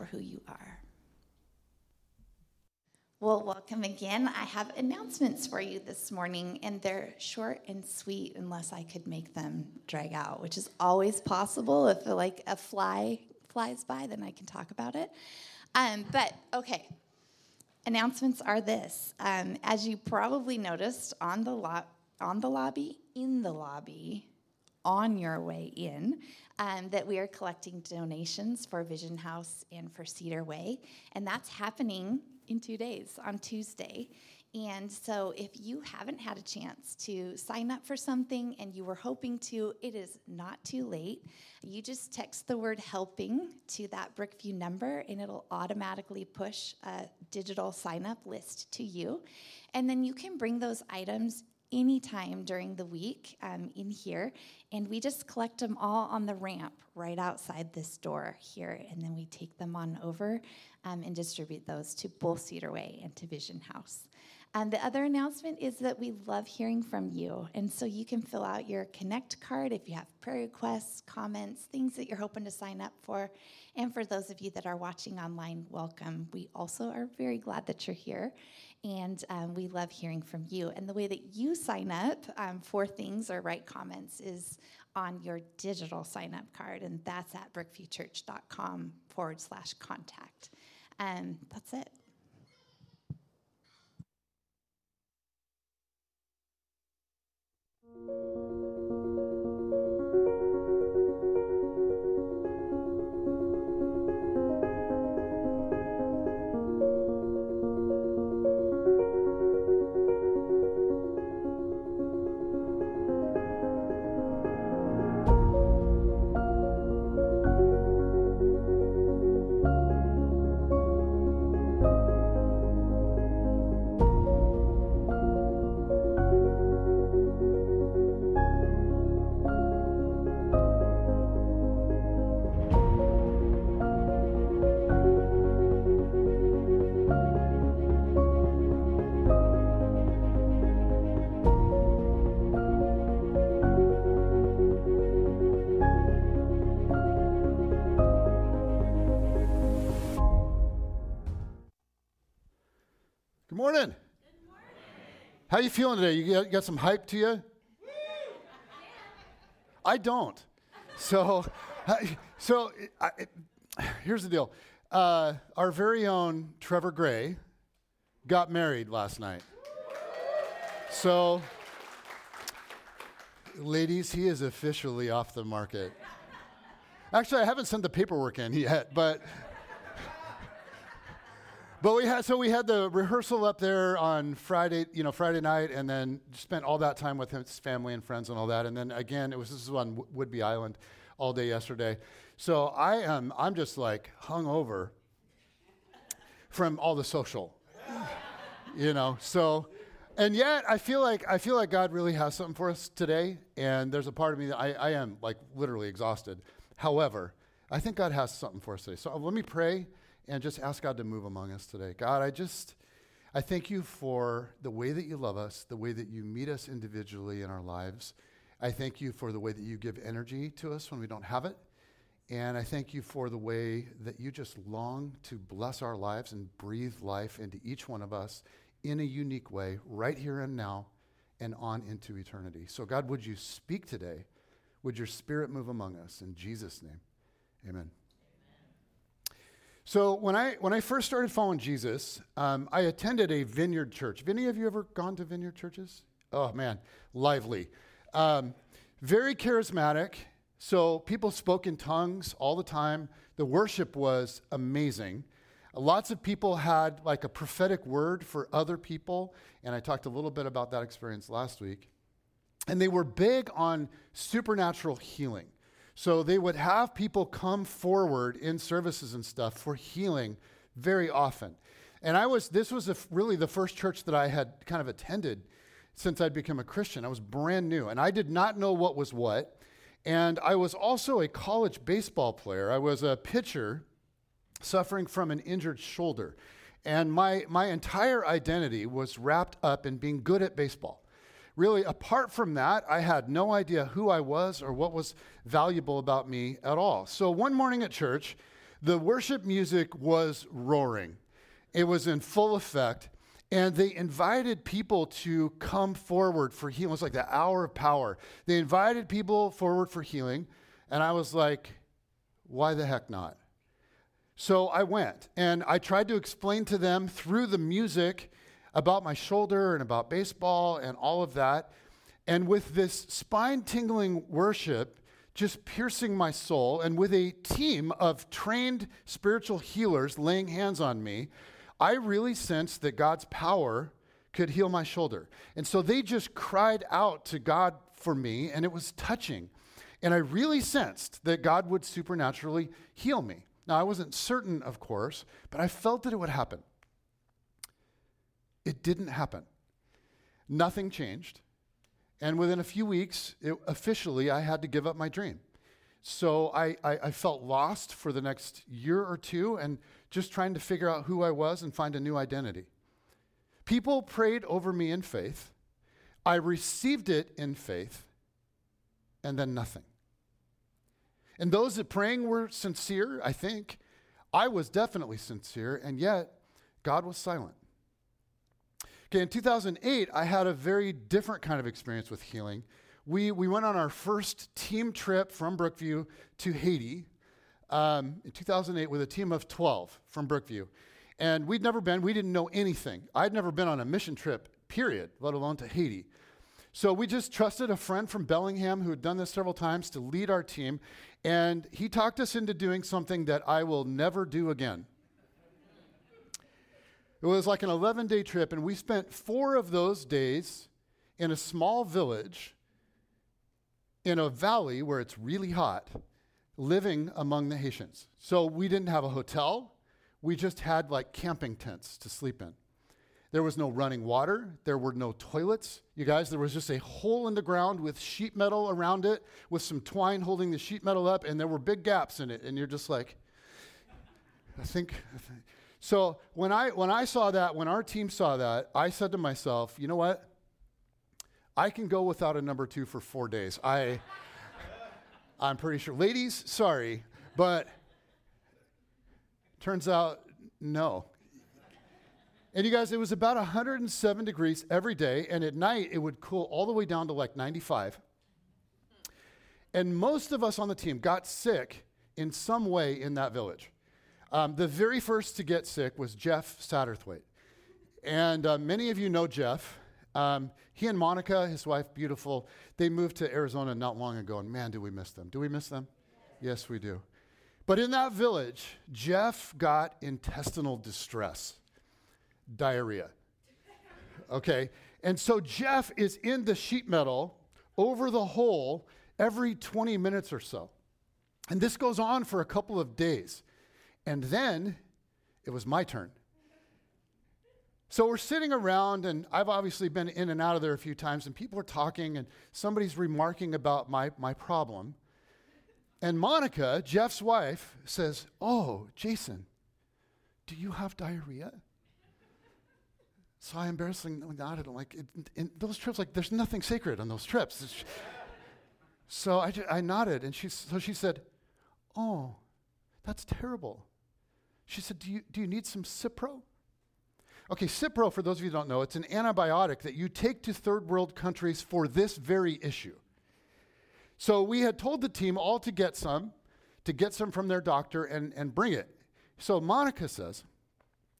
for who you are. Well, welcome again. I have announcements for you this morning, and they're short and sweet unless I could make them drag out, which is always possible. If like a fly flies by, then I can talk about it. Um, but okay, announcements are this. Um, as you probably noticed on the on the lobby, in the lobby, on your way in, um, that we are collecting donations for Vision House and for Cedar Way, and that's happening in two days on Tuesday. And so, if you haven't had a chance to sign up for something and you were hoping to, it is not too late. You just text the word helping to that Brookview number, and it'll automatically push a digital sign up list to you. And then you can bring those items anytime during the week um, in here, and we just collect them all on the ramp right outside this door here, and then we take them on over um, and distribute those to both Cedar Way and to Vision House. And the other announcement is that we love hearing from you. And so you can fill out your Connect card if you have prayer requests, comments, things that you're hoping to sign up for. And for those of you that are watching online, welcome. We also are very glad that you're here. And um, we love hearing from you. And the way that you sign up um, for things or write comments is on your digital sign up card. And that's at brookviewchurch.com forward slash contact. And that's it. Feeling today? You got, got some hype to you? I don't. So, so I, here's the deal. Uh, our very own Trevor Gray got married last night. So, ladies, he is officially off the market. Actually, I haven't sent the paperwork in yet, but but we had so we had the rehearsal up there on Friday, you know, Friday night, and then spent all that time with his family and friends and all that. And then again, it was this was on Whidbey Island all day yesterday. So I am I'm just like hung over from all the social, you know. So, and yet I feel like I feel like God really has something for us today. And there's a part of me that I, I am like literally exhausted. However, I think God has something for us today. So uh, let me pray and just ask God to move among us today. God, I just, I thank you for the way that you love us, the way that you meet us individually in our lives. I thank you for the way that you give energy to us when we don't have it. And I thank you for the way that you just long to bless our lives and breathe life into each one of us in a unique way, right here and now, and on into eternity. So, God, would you speak today? Would your spirit move among us? In Jesus' name, amen. So when I when I first started following Jesus, um, I attended a Vineyard church. Have any of you ever gone to Vineyard churches? Oh man, lively, um, very charismatic. So people spoke in tongues all the time. The worship was amazing. Lots of people had like a prophetic word for other people, and I talked a little bit about that experience last week. And they were big on supernatural healing. So they would have people come forward in services and stuff for healing very often. And I was, this was really the first church that I had kind of attended since I'd become a Christian. I was brand new and I did not know what was what. And I was also a college baseball player. I was a pitcher suffering from an injured shoulder. And my, my entire identity was wrapped up in being good at baseball really, apart from that, I had no idea who I was or what was valuable about me at all. So one morning at church, The worship music was roaring, it was in full effect. And they invited people to come forward for healing. It was like the hour of power. They invited people forward for healing. And I was like, why the heck not? So I went and I tried to explain to them through the music about my shoulder and about baseball and all of that. And with this spine tingling worship just piercing my soul, and with a team of trained spiritual healers laying hands on me, I really sensed that God's power could heal my shoulder. And so they just cried out to God for me, and it was touching. And I really sensed that God would supernaturally heal me. Now, I wasn't certain, of course, but I felt that it would happen. It didn't happen. Nothing changed. And within a few weeks, it, officially, I had to give up my dream. So I, I, I, felt lost for the next year or two and just trying to figure out who I was and find a new identity. People prayed over me in faith. I received it in faith, and then nothing. And those that praying were sincere, I think. I was definitely sincere, and yet God was silent. Okay, in 2008, I had a very different kind of experience with healing. We, we went on our first team trip from Brookview to Haiti um, in 2008 with a team of 12 from Brookview. And we'd never been, we didn't know anything. I'd never been on a mission trip, period, let alone to Haiti. So we just trusted a friend from Bellingham who had done this several times to lead our team. And he talked us into doing something that I will never do again. It was like an 11 day trip, and we spent four of those days in a small village in a valley where it's really hot, living among the Haitians. So we didn't have a hotel, we just had like camping tents to sleep in. There was no running water. There were no toilets. You guys, there was just a hole in the ground with sheet metal around it, with some twine holding the sheet metal up, and there were big gaps in it. And you're just like, I think, I think so when I when I saw that, when our team saw that, I said to myself, you know what? I can go without a number two for four days. I I'm pretty sure. Ladies, sorry, but turns out no. And you guys, it was about 107 degrees every day, and at night it would cool all the way down to like 95. And most of us on the team got sick in some way in that village. Um, the very first to get sick was Jeff Satterthwaite. And uh, many of you know Jeff. Um, he and Monica, his wife, beautiful, they moved to Arizona not long ago, and man, do we miss them. Do we miss them? Yes, we do. But in that village, Jeff got intestinal distress, diarrhea. Okay? And so Jeff is in the sheet metal over the hole every 20 minutes or so. And this goes on for a couple of days. And then it was my turn. So we're sitting around, and I've obviously been in and out of there a few times, and people are talking, and somebody's remarking about my, my problem. And Monica, Jeff's wife, says, Oh, Jason, do you have diarrhea? So I embarrassingly nodded. I'm like, in, those trips, like, there's nothing sacred on those trips. so I, I nodded, and she, so she said, Oh, that's terrible. She said, Do you, do you need some Cipro? Okay, Cipro, for those of you who don't know, it's an antibiotic that you take to third world countries for this very issue. So we had told the team all to get some, to get some from their doctor and, and bring it. So Monica says,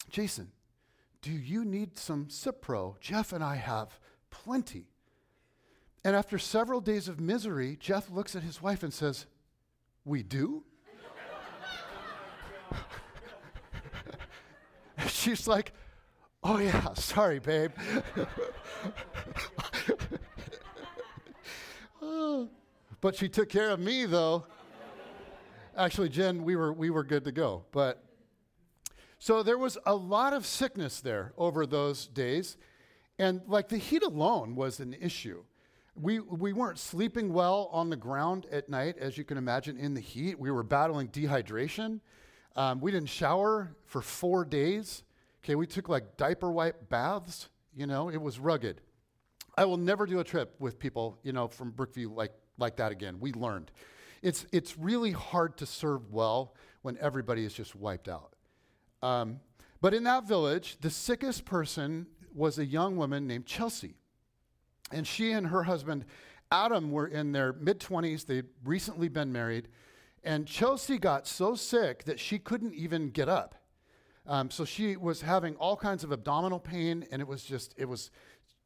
Jason, do you need some Cipro? Jeff and I have plenty. And after several days of misery, Jeff looks at his wife and says, We do? She's like, oh, yeah, sorry, babe. but she took care of me, though. Actually, Jen, we were, we were good to go. But so there was a lot of sickness there over those days. And like the heat alone was an issue. We, we weren't sleeping well on the ground at night, as you can imagine, in the heat. We were battling dehydration. Um, we didn't shower for four days. Okay, we took like diaper wipe baths. You know, it was rugged. I will never do a trip with people, you know, from Brookview like, like that again. We learned. It's, it's really hard to serve well when everybody is just wiped out. Um, but in that village, the sickest person was a young woman named Chelsea. And she and her husband, Adam, were in their mid 20s. They'd recently been married. And Chelsea got so sick that she couldn't even get up. Um, so she was having all kinds of abdominal pain, and it was just, it was,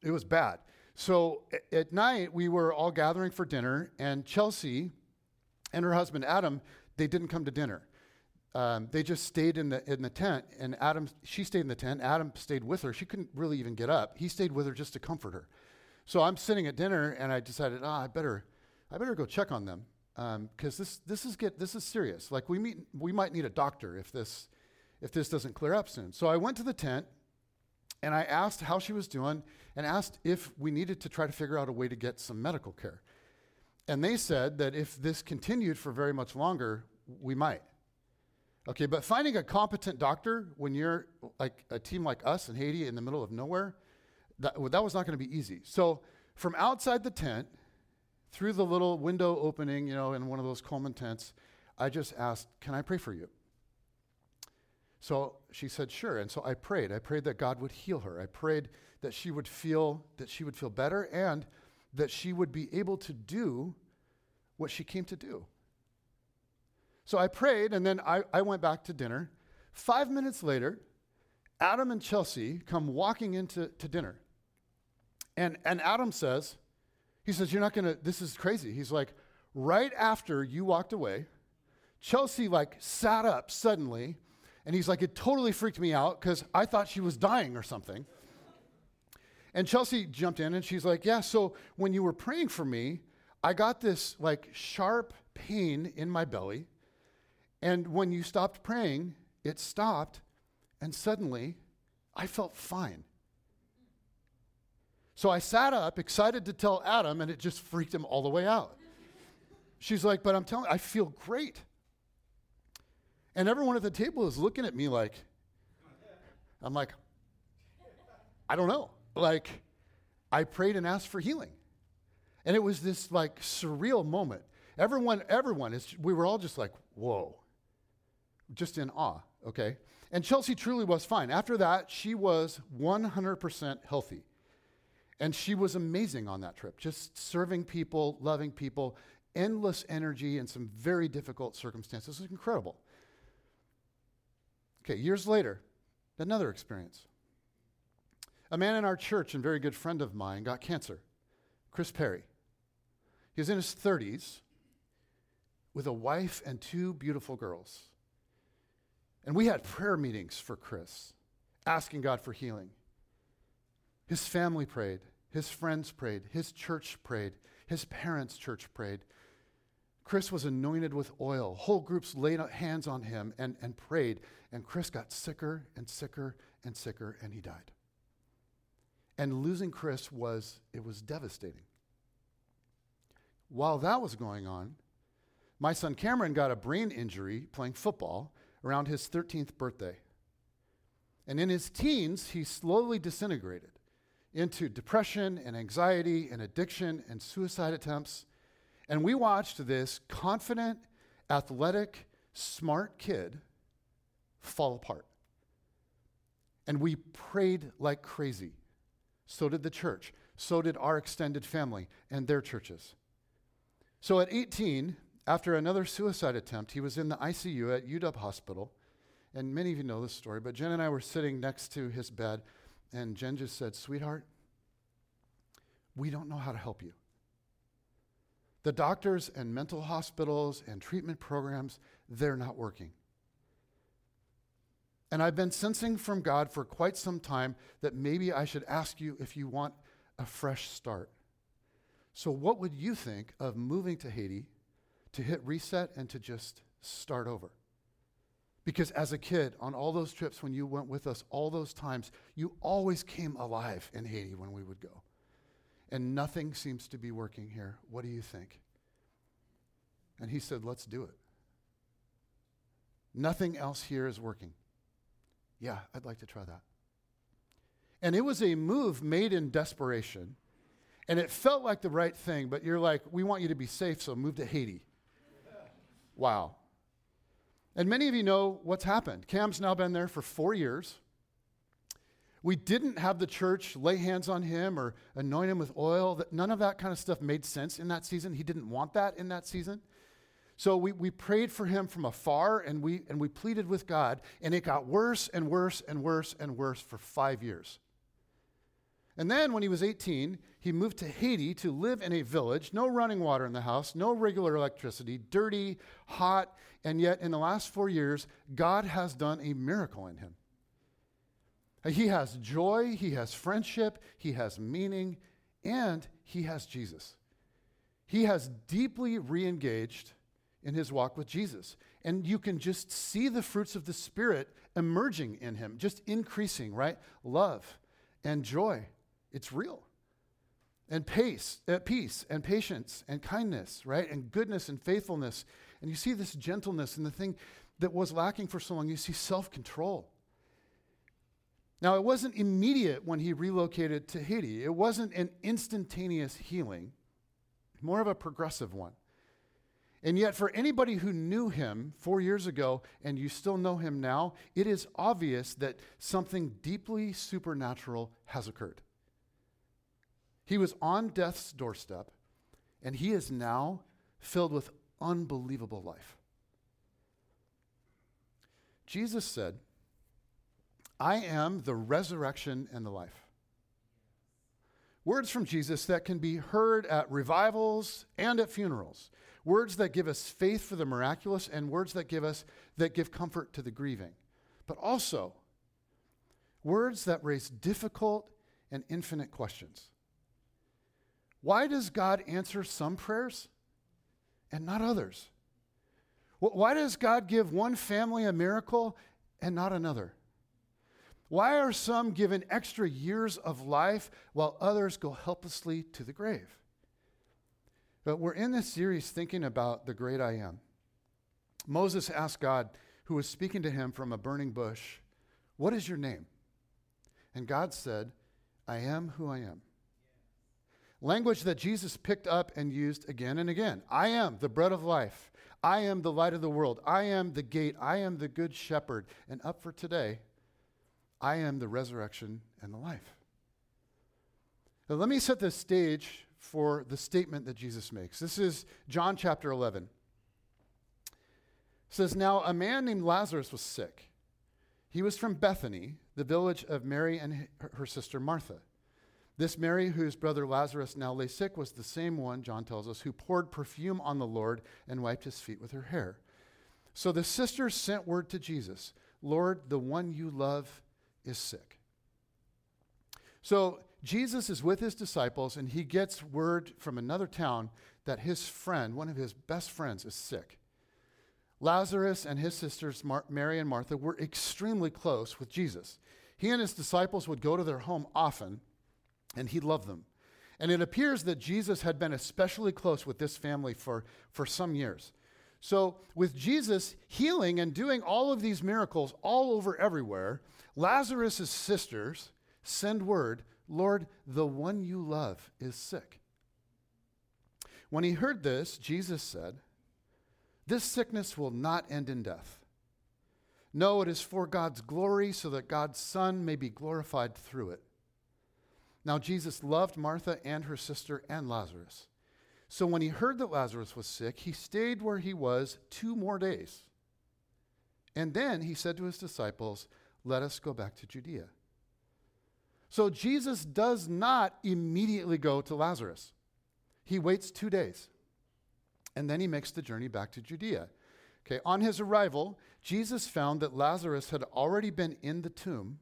it was bad. So at night, we were all gathering for dinner, and Chelsea and her husband Adam, they didn't come to dinner. Um, they just stayed in the in the tent, and Adam she stayed in the tent. Adam stayed with her. She couldn't really even get up. He stayed with her just to comfort her. So I'm sitting at dinner, and I decided, ah, I better, I better go check on them because um, this this is get this is serious. Like we meet, we might need a doctor if this if this doesn't clear up soon. So I went to the tent, and I asked how she was doing, and asked if we needed to try to figure out a way to get some medical care. And they said that if this continued for very much longer, we might. Okay, but finding a competent doctor when you're like a team like us in Haiti in the middle of nowhere, that, that was not going to be easy. So from outside the tent, through the little window opening, you know, in one of those Coleman tents, I just asked, Can I pray for you? So she said, Sure. And so I prayed. I prayed that God would heal her. I prayed that she would feel that she would feel better and that she would be able to do what she came to do. So I prayed, and then I, I went back to dinner. Five minutes later, Adam and Chelsea come walking into to dinner. And, and Adam says, he says, You're not going to, this is crazy. He's like, Right after you walked away, Chelsea like sat up suddenly, and he's like, It totally freaked me out because I thought she was dying or something. And Chelsea jumped in and she's like, Yeah, so when you were praying for me, I got this like sharp pain in my belly. And when you stopped praying, it stopped, and suddenly I felt fine. So I sat up, excited to tell Adam, and it just freaked him all the way out. She's like, But I'm telling I feel great. And everyone at the table is looking at me like, I'm like, I don't know. Like, I prayed and asked for healing. And it was this like surreal moment. Everyone, everyone, is, we were all just like, whoa just in awe, okay? And Chelsea truly was fine. After that, she was 100% healthy. And she was amazing on that trip, just serving people, loving people, endless energy in some very difficult circumstances. It was incredible. Okay, years later, another experience. A man in our church and very good friend of mine got cancer, Chris Perry. He was in his 30s with a wife and two beautiful girls. And we had prayer meetings for Chris, asking God for healing. His family prayed, his friends prayed, his church prayed, his parents' church prayed. Chris was anointed with oil. Whole groups laid hands on him and, and prayed. And Chris got sicker and sicker and sicker, and he died. And losing Chris was, it was devastating. While that was going on, my son Cameron got a brain injury playing football around his 13th birthday. And in his teens, he slowly disintegrated into depression and anxiety and addiction and suicide attempts. And we watched this confident, athletic, smart kid fall apart. And we prayed like crazy. So did the church. So did our extended family and their churches. So at 18, after another suicide attempt, he was in the ICU at UW Hospital. And many of you know this story, but Jen and I were sitting next to his bed, and Jen just said, Sweetheart, we don't know how to help you. The doctors and mental hospitals and treatment programs, they're not working. And I've been sensing from God for quite some time that maybe I should ask you if you want a fresh start. So, what would you think of moving to Haiti to hit reset and to just start over. Because as a kid, on all those trips when you went with us, all those times, you always came alive in Haiti when we would go. And nothing seems to be working here. What do you think? And he said, Let's do it. Nothing else here is working. Yeah, I'd like to try that. And it was a move made in desperation. And it felt like the right thing, but you're like, we want you to be safe, so move to Haiti. Wow. And many of you know what's happened. Cam's now been there for four years. We didn't have the church lay hands on him or anoint him with oil. None of that kind of stuff made sense in that season. He didn't want that in that season. So we, we prayed for him from afar and we, and we pleaded with God, and it got worse and worse and worse and worse for five years. And then when he was 18, he moved to Haiti to live in a village, no running water in the house, no regular electricity, dirty, hot, and yet in the last four years, God has done a miracle in him. He has joy, he has friendship, he has meaning, and he has Jesus. He has deeply re engaged in his walk with Jesus. And you can just see the fruits of the Spirit emerging in him, just increasing, right? Love and joy. It's real. And pace, uh, peace and patience and kindness, right? And goodness and faithfulness. And you see this gentleness and the thing that was lacking for so long, you see self control. Now, it wasn't immediate when he relocated to Haiti, it wasn't an instantaneous healing, more of a progressive one. And yet, for anybody who knew him four years ago and you still know him now, it is obvious that something deeply supernatural has occurred. He was on death's doorstep, and he is now filled with unbelievable life. Jesus said, I am the resurrection and the life. Words from Jesus that can be heard at revivals and at funerals words that give us faith for the miraculous and words that give us that give comfort to the grieving but also words that raise difficult and infinite questions why does god answer some prayers and not others why does god give one family a miracle and not another why are some given extra years of life while others go helplessly to the grave but we're in this series thinking about the great I am. Moses asked God, who was speaking to him from a burning bush, What is your name? And God said, I am who I am. Language that Jesus picked up and used again and again. I am the bread of life. I am the light of the world. I am the gate. I am the good shepherd. And up for today, I am the resurrection and the life. Now, let me set the stage for the statement that Jesus makes. This is John chapter 11. It says, Now a man named Lazarus was sick. He was from Bethany, the village of Mary and her sister Martha. This Mary, whose brother Lazarus now lay sick, was the same one, John tells us, who poured perfume on the Lord and wiped his feet with her hair. So the sisters sent word to Jesus Lord, the one you love is sick. So Jesus is with his disciples and he gets word from another town that his friend, one of his best friends, is sick. Lazarus and his sisters, Mar- Mary and Martha, were extremely close with Jesus. He and his disciples would go to their home often, and he loved them. And it appears that Jesus had been especially close with this family for, for some years. So, with Jesus healing and doing all of these miracles all over everywhere, Lazarus' sisters send word Lord, the one you love is sick. When he heard this, Jesus said, This sickness will not end in death. No, it is for God's glory, so that God's Son may be glorified through it. Now, Jesus loved Martha and her sister and Lazarus. So when he heard that Lazarus was sick, he stayed where he was two more days. And then he said to his disciples, Let us go back to Judea. So Jesus does not immediately go to Lazarus. He waits two days. And then he makes the journey back to Judea. Okay, on his arrival, Jesus found that Lazarus had already been in the tomb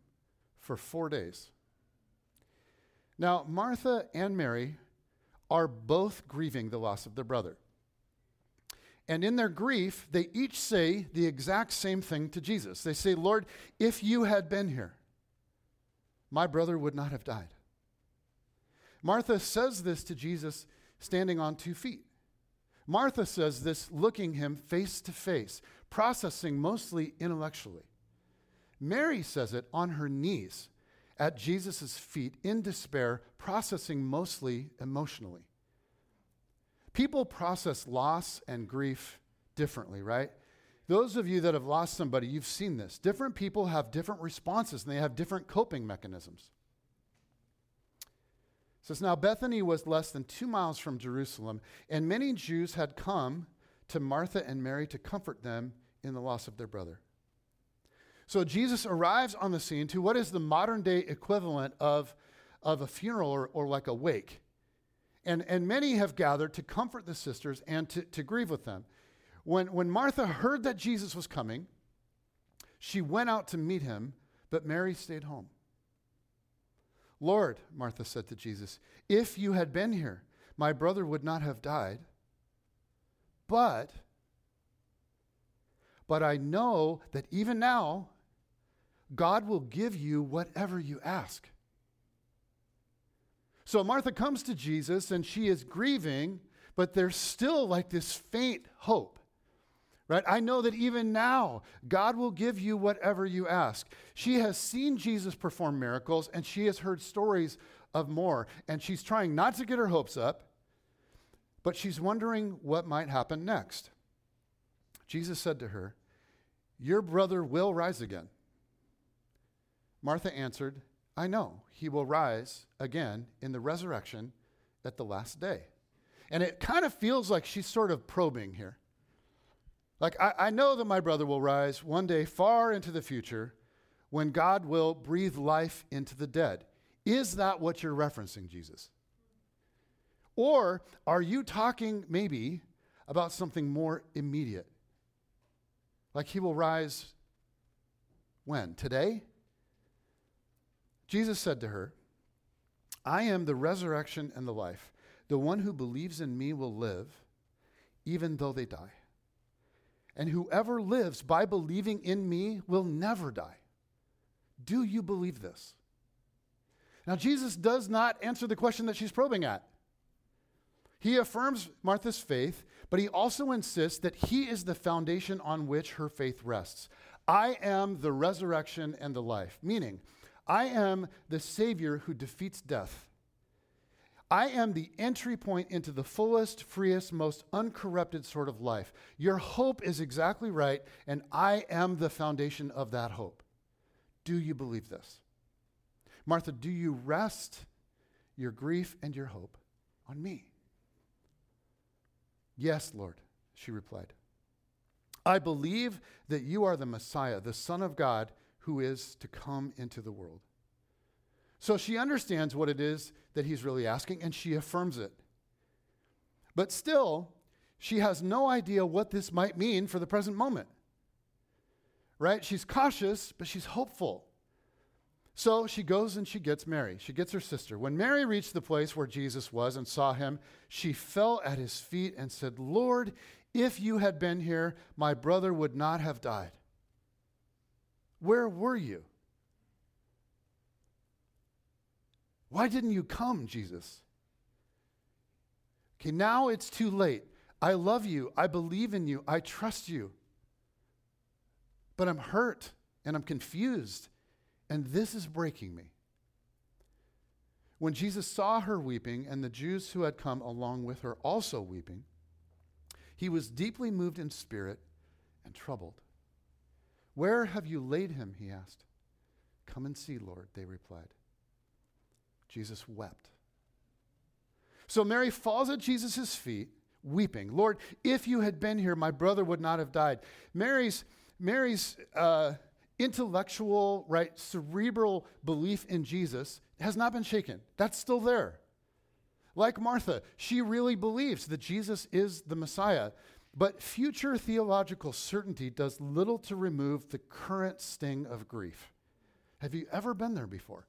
for four days. Now, Martha and Mary are both grieving the loss of their brother. And in their grief, they each say the exact same thing to Jesus. They say, Lord, if you had been here, my brother would not have died. Martha says this to Jesus standing on two feet. Martha says this looking him face to face, processing mostly intellectually. Mary says it on her knees at Jesus' feet in despair, processing mostly emotionally. People process loss and grief differently, right? those of you that have lost somebody, you've seen this. Different people have different responses and they have different coping mechanisms. It says, Now Bethany was less than two miles from Jerusalem, and many Jews had come to Martha and Mary to comfort them in the loss of their brother. So Jesus arrives on the scene to what is the modern day equivalent of, of a funeral or, or like a wake. And, and many have gathered to comfort the sisters and to, to grieve with them. When, when Martha heard that Jesus was coming, she went out to meet him, but Mary stayed home. Lord, Martha said to Jesus, if you had been here, my brother would not have died. But, but I know that even now, God will give you whatever you ask. So Martha comes to Jesus and she is grieving, but there's still like this faint hope. Right? I know that even now, God will give you whatever you ask. She has seen Jesus perform miracles and she has heard stories of more. And she's trying not to get her hopes up, but she's wondering what might happen next. Jesus said to her, Your brother will rise again. Martha answered, I know he will rise again in the resurrection at the last day. And it kind of feels like she's sort of probing here. Like, I, I know that my brother will rise one day far into the future when God will breathe life into the dead. Is that what you're referencing, Jesus? Or are you talking maybe about something more immediate? Like he will rise when? Today? Jesus said to her, I am the resurrection and the life. The one who believes in me will live, even though they die. And whoever lives by believing in me will never die. Do you believe this? Now, Jesus does not answer the question that she's probing at. He affirms Martha's faith, but he also insists that he is the foundation on which her faith rests. I am the resurrection and the life, meaning, I am the Savior who defeats death. I am the entry point into the fullest, freest, most uncorrupted sort of life. Your hope is exactly right, and I am the foundation of that hope. Do you believe this? Martha, do you rest your grief and your hope on me? Yes, Lord, she replied. I believe that you are the Messiah, the Son of God, who is to come into the world. So she understands what it is that he's really asking and she affirms it. But still, she has no idea what this might mean for the present moment. Right? She's cautious, but she's hopeful. So she goes and she gets Mary. She gets her sister. When Mary reached the place where Jesus was and saw him, she fell at his feet and said, Lord, if you had been here, my brother would not have died. Where were you? Why didn't you come, Jesus? Okay, now it's too late. I love you. I believe in you. I trust you. But I'm hurt and I'm confused, and this is breaking me. When Jesus saw her weeping and the Jews who had come along with her also weeping, he was deeply moved in spirit and troubled. Where have you laid him? He asked. Come and see, Lord, they replied. Jesus wept. So Mary falls at Jesus' feet, weeping. Lord, if you had been here, my brother would not have died. Mary's, Mary's uh, intellectual, right, cerebral belief in Jesus has not been shaken. That's still there. Like Martha, she really believes that Jesus is the Messiah. But future theological certainty does little to remove the current sting of grief. Have you ever been there before?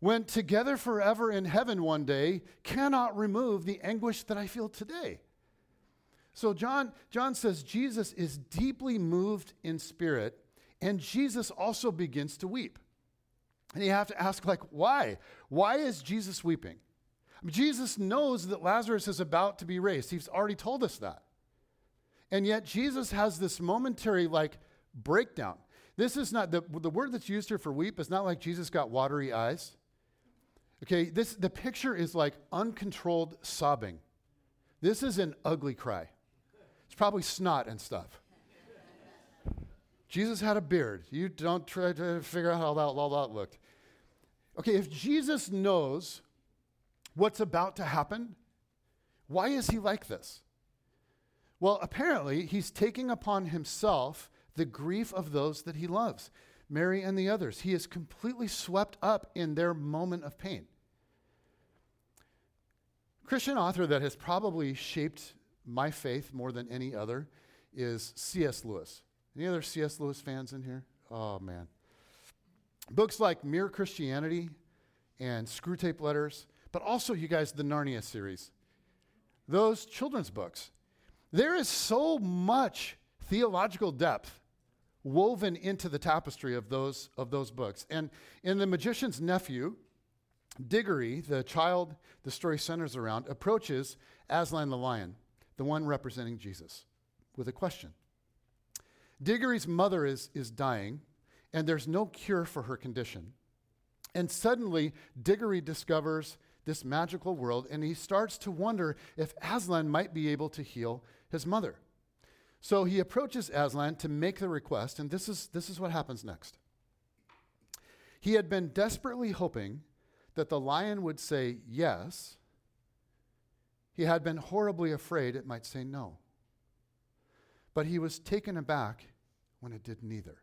when together forever in heaven one day cannot remove the anguish that I feel today. So John, John says Jesus is deeply moved in spirit, and Jesus also begins to weep. And you have to ask, like, why? Why is Jesus weeping? Jesus knows that Lazarus is about to be raised. He's already told us that. And yet Jesus has this momentary like breakdown. This is not the, the word that's used here for weep is not like Jesus got watery eyes. Okay, this the picture is like uncontrolled sobbing. This is an ugly cry. It's probably snot and stuff. Jesus had a beard. You don't try to figure out how that, all that looked. Okay, if Jesus knows what's about to happen, why is he like this? Well, apparently, he's taking upon himself the grief of those that he loves, Mary and the others. He is completely swept up in their moment of pain. Christian author that has probably shaped my faith more than any other is C.S. Lewis. Any other C.S. Lewis fans in here? Oh, man. Books like Mere Christianity and Screwtape Letters, but also, you guys, the Narnia series. Those children's books. There is so much theological depth woven into the tapestry of those, of those books. And in The Magician's Nephew, Diggory, the child the story centers around, approaches Aslan the lion, the one representing Jesus, with a question. Diggory's mother is, is dying, and there's no cure for her condition. And suddenly, Diggory discovers this magical world, and he starts to wonder if Aslan might be able to heal his mother. So he approaches Aslan to make the request, and this is, this is what happens next. He had been desperately hoping that the lion would say yes. He had been horribly afraid it might say no but he was taken aback when it did neither.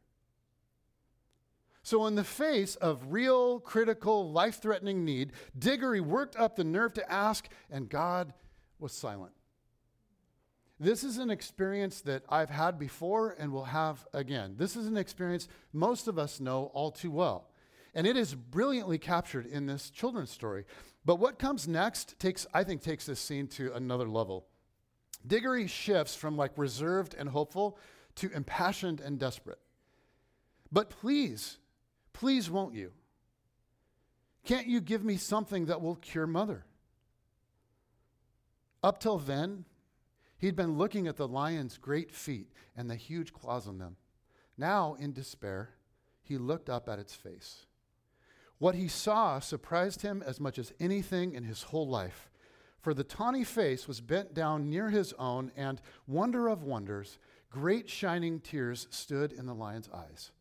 So, in the face of real, critical, life threatening need, Diggory worked up the nerve to ask, and God was silent. This is an experience that I've had before and will have again. This is an experience most of us know all too well. And it is brilliantly captured in this children's story. But what comes next takes, I think, takes this scene to another level. Diggory shifts from like reserved and hopeful to impassioned and desperate. But please, please won't you? Can't you give me something that will cure mother? Up till then, he'd been looking at the lion's great feet and the huge claws on them. Now, in despair, he looked up at its face. What he saw surprised him as much as anything in his whole life for the tawny face was bent down near his own, and wonder of wonders, great shining tears stood in the lion's eyes.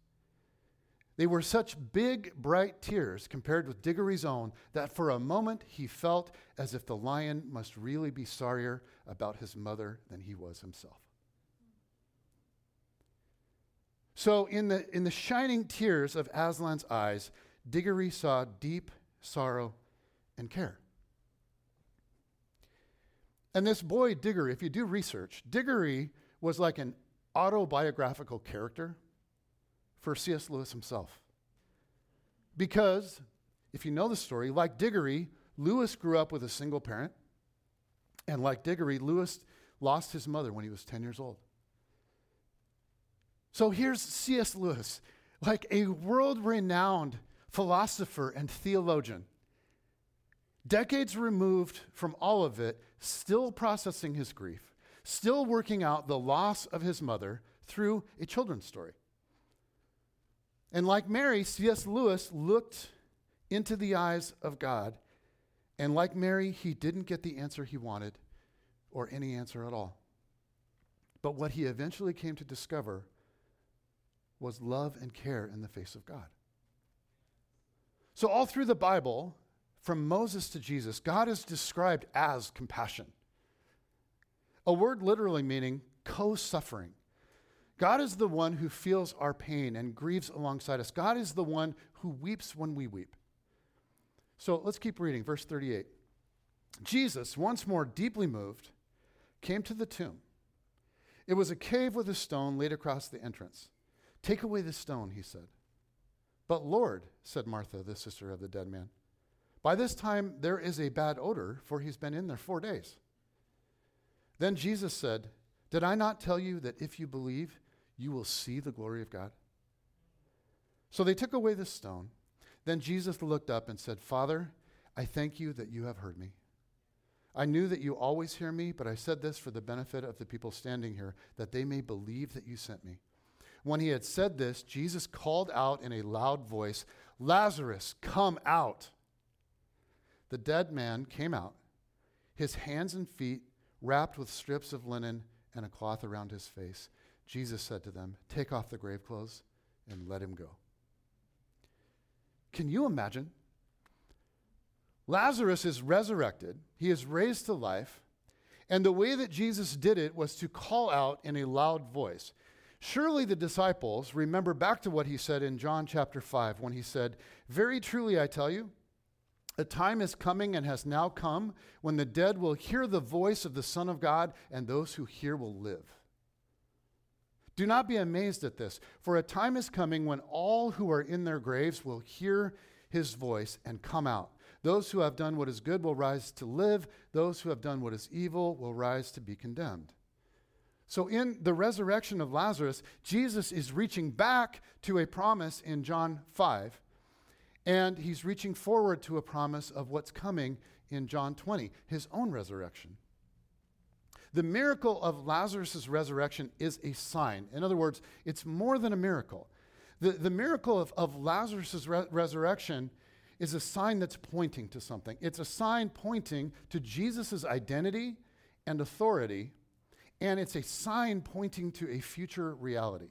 They were such big, bright tears compared with Diggory's own that for a moment he felt as if the lion must really be sorrier about his mother than he was himself. So, in the, in the shining tears of Aslan's eyes, Diggory saw deep sorrow and care. And this boy, Diggory, if you do research, Diggory was like an autobiographical character for C.S. Lewis himself. Because, if you know the story, like Diggory, Lewis grew up with a single parent. And like Diggory, Lewis lost his mother when he was 10 years old. So here's C.S. Lewis, like a world renowned philosopher and theologian, decades removed from all of it, still processing his grief, still working out the loss of his mother through a children's story. And like Mary, C.S. Lewis looked into the eyes of God, and like Mary, he didn't get the answer he wanted or any answer at all. But what he eventually came to discover was love and care in the face of God. So, all through the Bible, from Moses to Jesus, God is described as compassion. A word literally meaning co suffering. God is the one who feels our pain and grieves alongside us. God is the one who weeps when we weep. So let's keep reading, verse 38. Jesus, once more deeply moved, came to the tomb. It was a cave with a stone laid across the entrance. Take away the stone, he said. But Lord, said Martha, the sister of the dead man, by this time, there is a bad odor, for he's been in there four days. Then Jesus said, Did I not tell you that if you believe, you will see the glory of God? So they took away the stone. Then Jesus looked up and said, Father, I thank you that you have heard me. I knew that you always hear me, but I said this for the benefit of the people standing here, that they may believe that you sent me. When he had said this, Jesus called out in a loud voice, Lazarus, come out the dead man came out, his hands and feet wrapped with strips of linen and a cloth around his face. Jesus said to them, Take off the grave clothes and let him go. Can you imagine? Lazarus is resurrected, he is raised to life, and the way that Jesus did it was to call out in a loud voice. Surely the disciples remember back to what he said in John chapter 5 when he said, Very truly I tell you, a time is coming and has now come when the dead will hear the voice of the Son of God, and those who hear will live. Do not be amazed at this, for a time is coming when all who are in their graves will hear his voice and come out. Those who have done what is good will rise to live, those who have done what is evil will rise to be condemned. So, in the resurrection of Lazarus, Jesus is reaching back to a promise in John 5, and he's reaching forward to a promise of what's coming in John 20, his own resurrection. The miracle of Lazarus' resurrection is a sign. In other words, it's more than a miracle. The, the miracle of, of Lazarus' re- resurrection is a sign that's pointing to something. It's a sign pointing to Jesus' identity and authority, and it's a sign pointing to a future reality.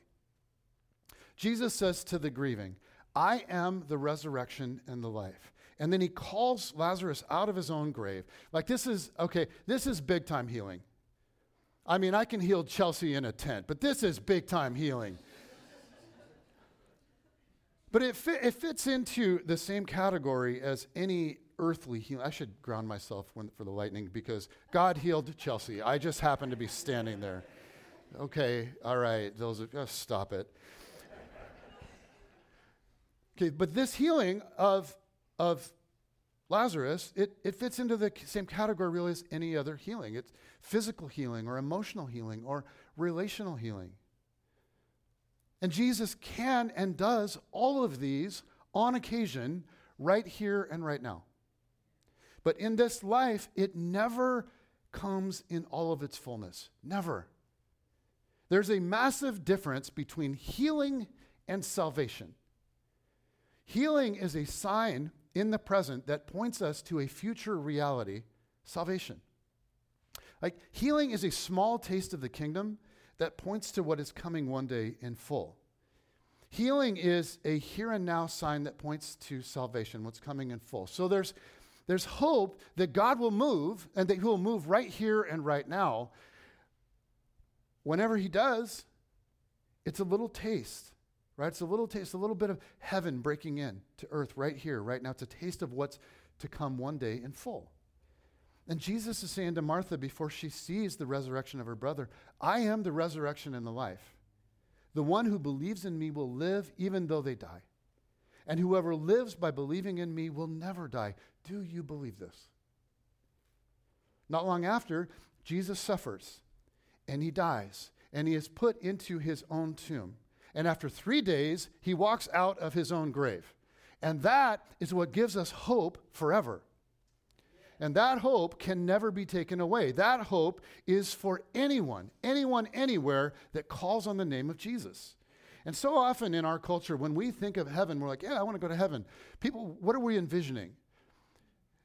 Jesus says to the grieving, I am the resurrection and the life. And then he calls Lazarus out of his own grave. Like, this is, okay, this is big time healing. I mean, I can heal Chelsea in a tent, but this is big time healing. but it, fit, it fits into the same category as any earthly healing. I should ground myself when, for the lightning because God healed Chelsea. I just happened to be standing there. Okay, all right, those are, oh, stop it. Okay, but this healing of, of Lazarus, it, it fits into the same category really as any other healing. It's physical healing or emotional healing or relational healing. And Jesus can and does all of these on occasion, right here and right now. But in this life, it never comes in all of its fullness. Never. There's a massive difference between healing and salvation. Healing is a sign in the present that points us to a future reality salvation. Like healing is a small taste of the kingdom that points to what is coming one day in full. Healing is a here and now sign that points to salvation, what's coming in full. So there's, there's hope that God will move and that He will move right here and right now. Whenever He does, it's a little taste right? It's a little taste, a little bit of heaven breaking in to earth right here, right now. It's a taste of what's to come one day in full. And Jesus is saying to Martha before she sees the resurrection of her brother, I am the resurrection and the life. The one who believes in me will live even though they die. And whoever lives by believing in me will never die. Do you believe this? Not long after, Jesus suffers and he dies and he is put into his own tomb. And after three days, he walks out of his own grave. And that is what gives us hope forever. And that hope can never be taken away. That hope is for anyone, anyone, anywhere that calls on the name of Jesus. And so often in our culture, when we think of heaven, we're like, yeah, I want to go to heaven. People, what are we envisioning?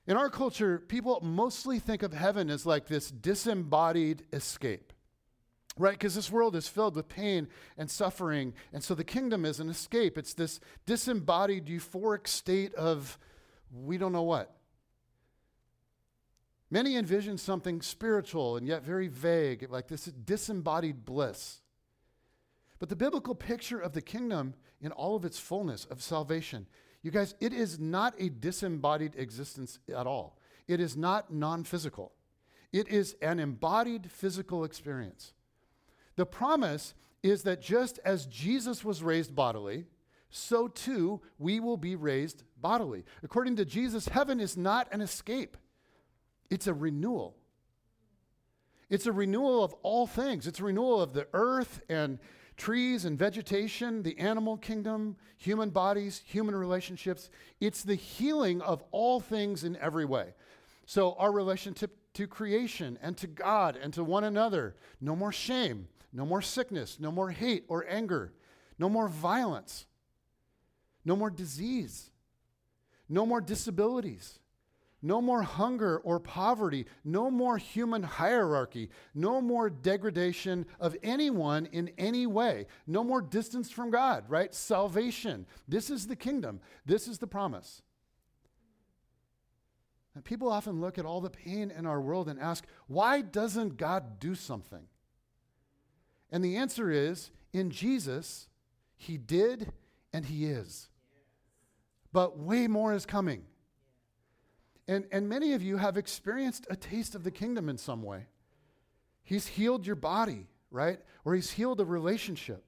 In our culture, people mostly think of heaven as like this disembodied escape right? Because this world is filled with pain and suffering. And so the kingdom is an escape. It's this disembodied, euphoric state of we don't know what. Many envision something spiritual and yet very vague, like this disembodied bliss. But the biblical picture of the kingdom in all of its fullness of salvation, you guys, it is not a disembodied existence at all. It is not non physical. It is an embodied physical experience. The promise is that just as Jesus was raised bodily, so too we will be raised bodily. According to Jesus, heaven is not an escape, it's a renewal. It's a renewal of all things. It's a renewal of the earth and trees and vegetation, the animal kingdom, human bodies, human relationships. It's the healing of all things in every way. So, our relationship to creation and to God and to one another, no more shame, no more sickness, no more hate or anger, no more violence, no more disease, no more disabilities, No more hunger or poverty. No more human hierarchy. No more degradation of anyone in any way. No more distance from God, right? Salvation. This is the kingdom. This is the promise. And people often look at all the pain in our world and ask, why doesn't God do something? And the answer is in Jesus, He did and He is. But way more is coming. And, and many of you have experienced a taste of the kingdom in some way. He's healed your body, right? Or He's healed a relationship.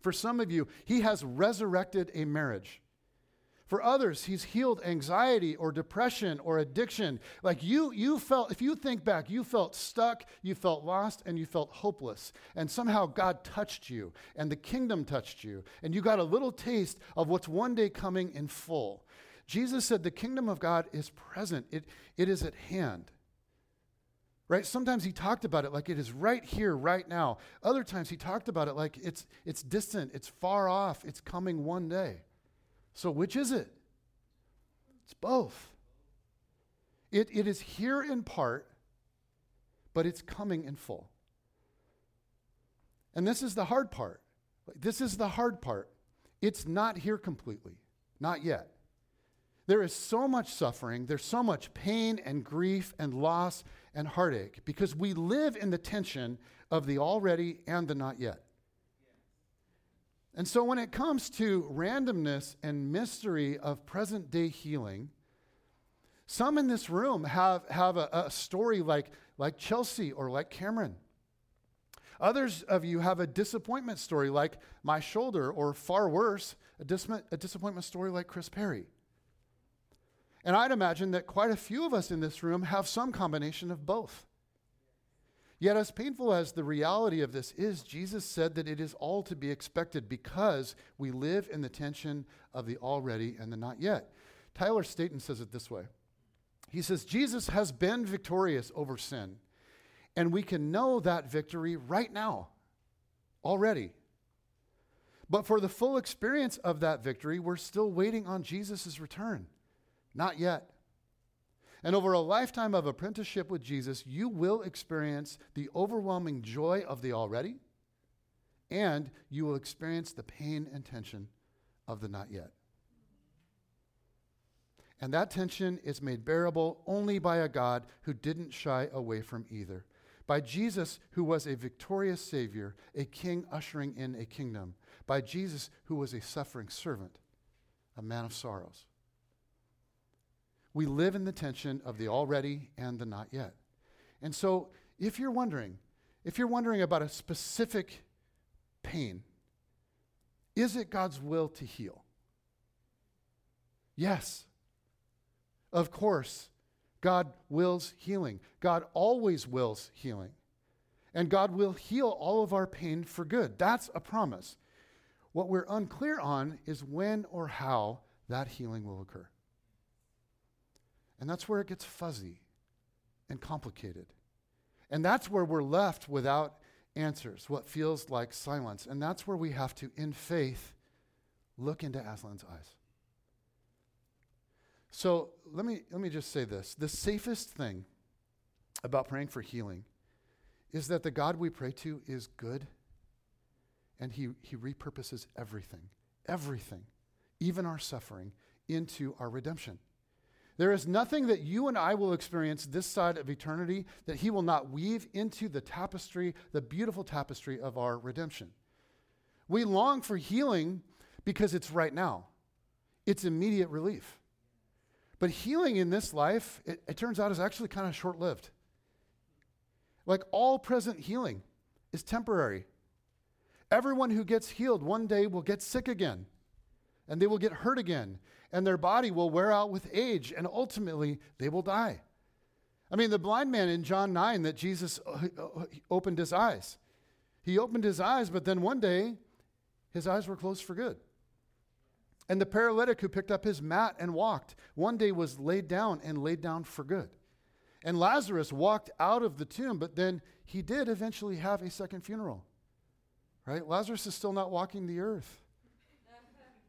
For some of you, He has resurrected a marriage. For others, he's healed anxiety or depression or addiction. Like you, you felt, if you think back, you felt stuck, you felt lost, and you felt hopeless. And somehow God touched you, and the kingdom touched you, and you got a little taste of what's one day coming in full. Jesus said the kingdom of God is present, it, it is at hand. Right? Sometimes he talked about it like it is right here, right now. Other times he talked about it like it's, it's distant, it's far off, it's coming one day. So, which is it? It's both. It, it is here in part, but it's coming in full. And this is the hard part. This is the hard part. It's not here completely, not yet. There is so much suffering, there's so much pain and grief and loss and heartache because we live in the tension of the already and the not yet. And so when it comes to randomness and mystery of present day healing, some in this room have, have a, a story like, like Chelsea or like Cameron. Others of you have a disappointment story like my shoulder, or far worse, a, dis- a disappointment story like Chris Perry. And I'd imagine that quite a few of us in this room have some combination of both. Yet, as painful as the reality of this is, Jesus said that it is all to be expected because we live in the tension of the already and the not yet. Tyler Staton says it this way He says, Jesus has been victorious over sin, and we can know that victory right now, already. But for the full experience of that victory, we're still waiting on Jesus' return. Not yet. And over a lifetime of apprenticeship with Jesus, you will experience the overwhelming joy of the already, and you will experience the pain and tension of the not yet. And that tension is made bearable only by a God who didn't shy away from either. By Jesus, who was a victorious Savior, a king ushering in a kingdom. By Jesus, who was a suffering servant, a man of sorrows we live in the tension of the already and the not yet. And so, if you're wondering, if you're wondering about a specific pain, is it God's will to heal? Yes. Of course, God wills healing. God always wills healing. And God will heal all of our pain for good. That's a promise. What we're unclear on is when or how that healing will occur. And that's where it gets fuzzy and complicated. And that's where we're left without answers, what feels like silence. And that's where we have to, in faith, look into Aslan's eyes. So let me, let me just say this the safest thing about praying for healing is that the God we pray to is good and he, he repurposes everything, everything, even our suffering, into our redemption. There is nothing that you and I will experience this side of eternity that He will not weave into the tapestry, the beautiful tapestry of our redemption. We long for healing because it's right now, it's immediate relief. But healing in this life, it, it turns out, is actually kind of short lived. Like all present healing is temporary. Everyone who gets healed one day will get sick again, and they will get hurt again, and their body will wear out with age, and ultimately they will die. I mean, the blind man in John 9 that Jesus uh, uh, opened his eyes. He opened his eyes, but then one day his eyes were closed for good. And the paralytic who picked up his mat and walked, one day was laid down and laid down for good. And Lazarus walked out of the tomb, but then he did eventually have a second funeral. Right? Lazarus is still not walking the earth.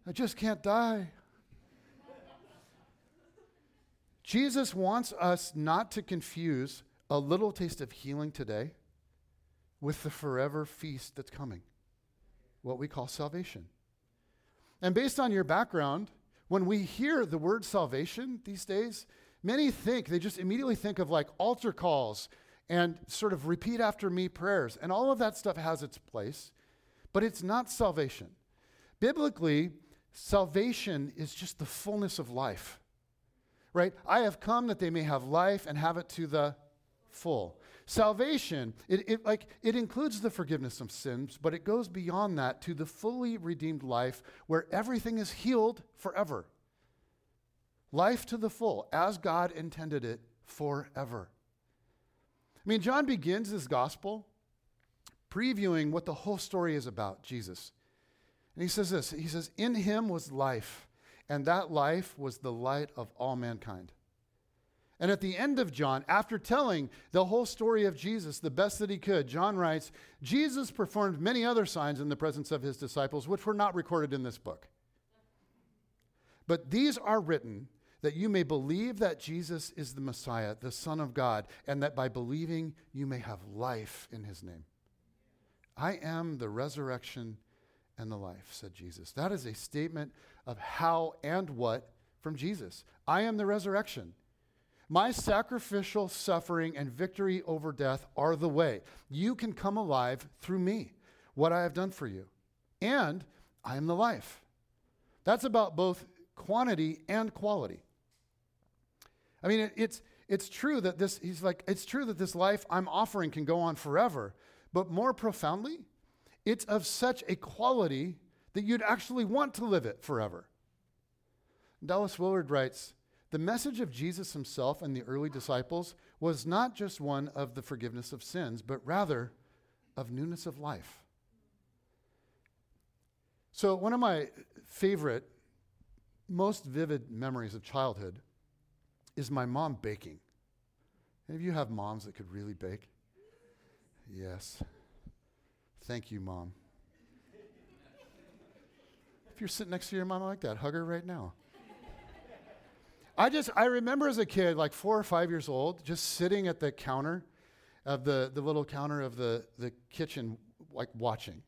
I just can't die. Jesus wants us not to confuse a little taste of healing today with the forever feast that's coming, what we call salvation. And based on your background, when we hear the word salvation these days, many think, they just immediately think of like altar calls and sort of repeat after me prayers. And all of that stuff has its place, but it's not salvation. Biblically, salvation is just the fullness of life, right? I have come that they may have life and have it to the full. Salvation, it, it, like, it includes the forgiveness of sins, but it goes beyond that to the fully redeemed life where everything is healed forever. Life to the full, as God intended it forever. I mean, John begins his gospel previewing what the whole story is about Jesus. And he says this He says, In him was life, and that life was the light of all mankind. And at the end of John, after telling the whole story of Jesus the best that he could, John writes Jesus performed many other signs in the presence of his disciples, which were not recorded in this book. But these are written that you may believe that Jesus is the Messiah, the Son of God, and that by believing you may have life in his name. I am the resurrection and the life, said Jesus. That is a statement of how and what from Jesus. I am the resurrection. My sacrificial suffering and victory over death are the way. You can come alive through me, what I have done for you. And I am the life. That's about both quantity and quality. I mean, it, it's, it's true that this, he's like, it's true that this life I'm offering can go on forever, but more profoundly, it's of such a quality that you'd actually want to live it forever. Dallas Willard writes, the message of Jesus himself and the early disciples was not just one of the forgiveness of sins, but rather of newness of life. So, one of my favorite, most vivid memories of childhood is my mom baking. Any of you have moms that could really bake? Yes. Thank you, mom. If you're sitting next to your mom like that, hug her right now. I just, I remember as a kid, like four or five years old, just sitting at the counter of the, the little counter of the, the kitchen, like watching.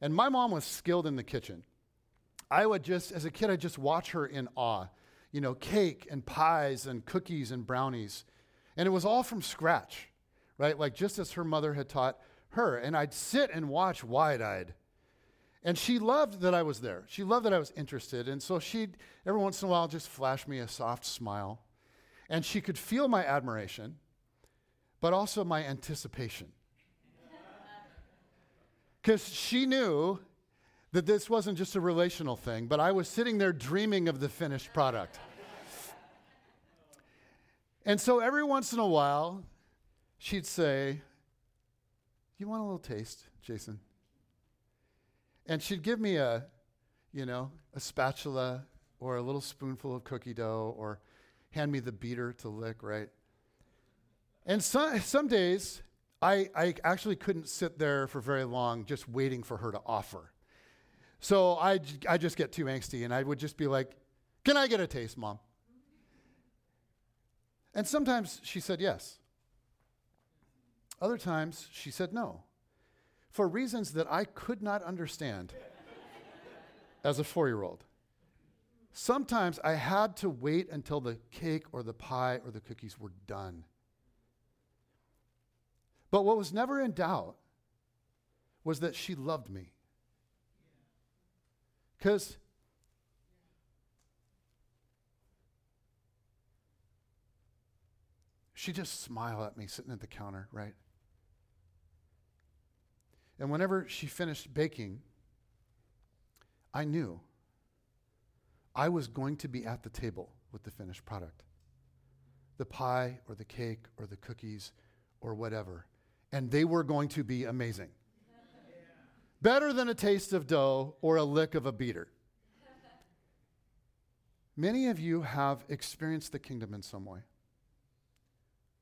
And my mom was skilled in the kitchen. I would just, as a kid, I'd just watch her in awe. You know, cake and pies and cookies and brownies. And it was all from scratch, right? Like just as her mother had taught her. And I'd sit and watch wide eyed and she loved that I was there. She loved that I was interested. And so she'd every once in a while just flash me a soft smile. And she could feel my admiration, but also my anticipation. Because she knew that this wasn't just a relational thing, but I was sitting there dreaming of the finished product. and so every once in a while, she'd say, You want a little taste, Jason? And she'd give me a, you know, a spatula or a little spoonful of cookie dough or hand me the beater to lick, right? And some, some days, I, I actually couldn't sit there for very long just waiting for her to offer. So I, I just get too angsty and I would just be like, Can I get a taste, mom? And sometimes she said yes. Other times she said no for reasons that I could not understand as a four year old. Sometimes I had to wait until the cake or the pie or the cookies were done. But what was never in doubt was that she loved me. Because she just smiled at me sitting at the counter, right? And whenever she finished baking, I knew I was going to be at the table with the finished product the pie or the cake or the cookies or whatever. And they were going to be amazing. Better than a taste of dough or a lick of a beater. Many of you have experienced the kingdom in some way.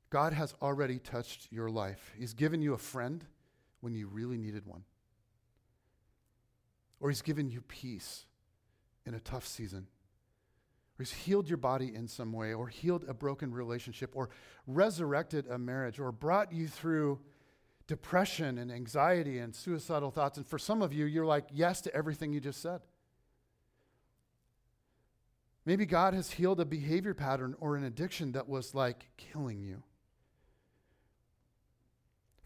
God has already touched your life. He's given you a friend when you really needed one. Or He's given you peace in a tough season. or He's healed your body in some way, or healed a broken relationship, or resurrected a marriage, or brought you through depression and anxiety and suicidal thoughts. And for some of you, you're like, yes to everything you just said. Maybe God has healed a behavior pattern or an addiction that was like killing you.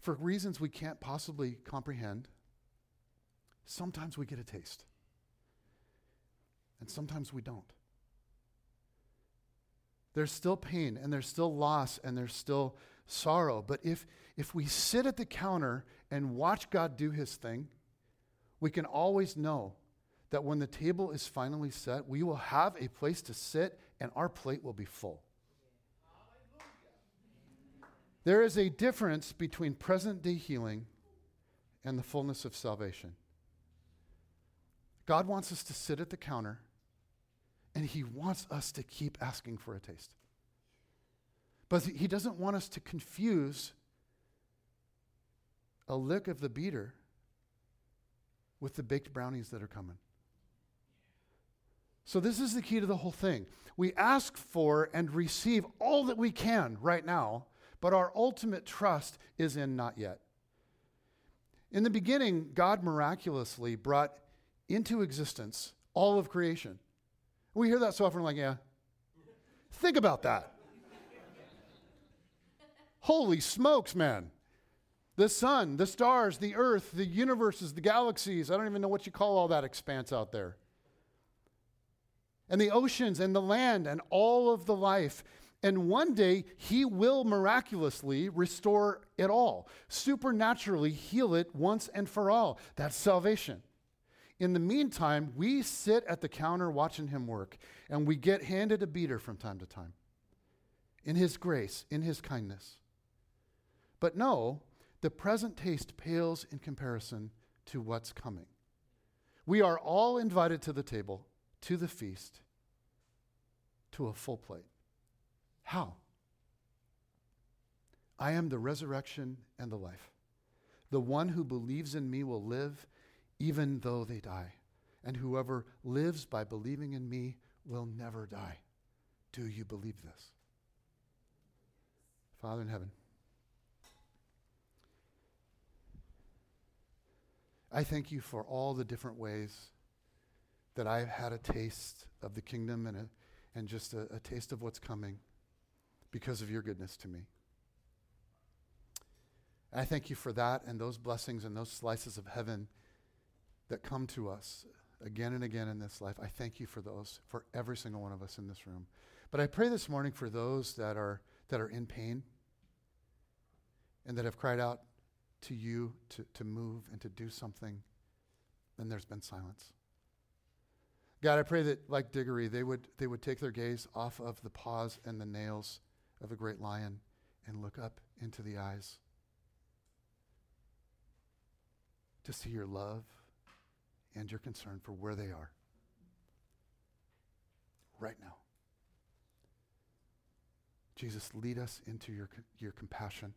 For reasons we can't possibly comprehend, sometimes we get a taste, and sometimes we don't. There's still pain, and there's still loss, and there's still sorrow. But if, if we sit at the counter and watch God do his thing, we can always know that when the table is finally set, we will have a place to sit and our plate will be full. There is a difference between present day healing and the fullness of salvation. God wants us to sit at the counter and He wants us to keep asking for a taste. But He doesn't want us to confuse a lick of the beater with the baked brownies that are coming. So, this is the key to the whole thing. We ask for and receive all that we can right now, but our ultimate trust is in not yet. In the beginning, God miraculously brought into existence all of creation. We hear that so often, like, yeah. Think about that. Holy smokes, man. The sun, the stars, the earth, the universes, the galaxies. I don't even know what you call all that expanse out there and the oceans and the land and all of the life. And one day, he will miraculously restore it all, supernaturally heal it once and for all. That's salvation. In the meantime, we sit at the counter watching him work, and we get handed a beater from time to time in his grace, in his kindness. But no, the present taste pales in comparison to what's coming. We are all invited to the table, to the feast to a full plate. How? I am the resurrection and the life. The one who believes in me will live even though they die. And whoever lives by believing in me will never die. Do you believe this? Father in heaven, I thank you for all the different ways that I've had a taste of the kingdom and, a, and just a, a taste of what's coming because of your goodness to me. And I thank you for that and those blessings and those slices of heaven that come to us again and again in this life. I thank you for those, for every single one of us in this room. But I pray this morning for those that are, that are in pain and that have cried out to you to, to move and to do something, and there's been silence. God, I pray that, like Diggory, they would, they would take their gaze off of the paws and the nails of a great lion and look up into the eyes to see your love and your concern for where they are right now. Jesus, lead us into your, your compassion.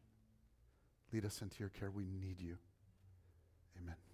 Lead us into your care. We need you. Amen.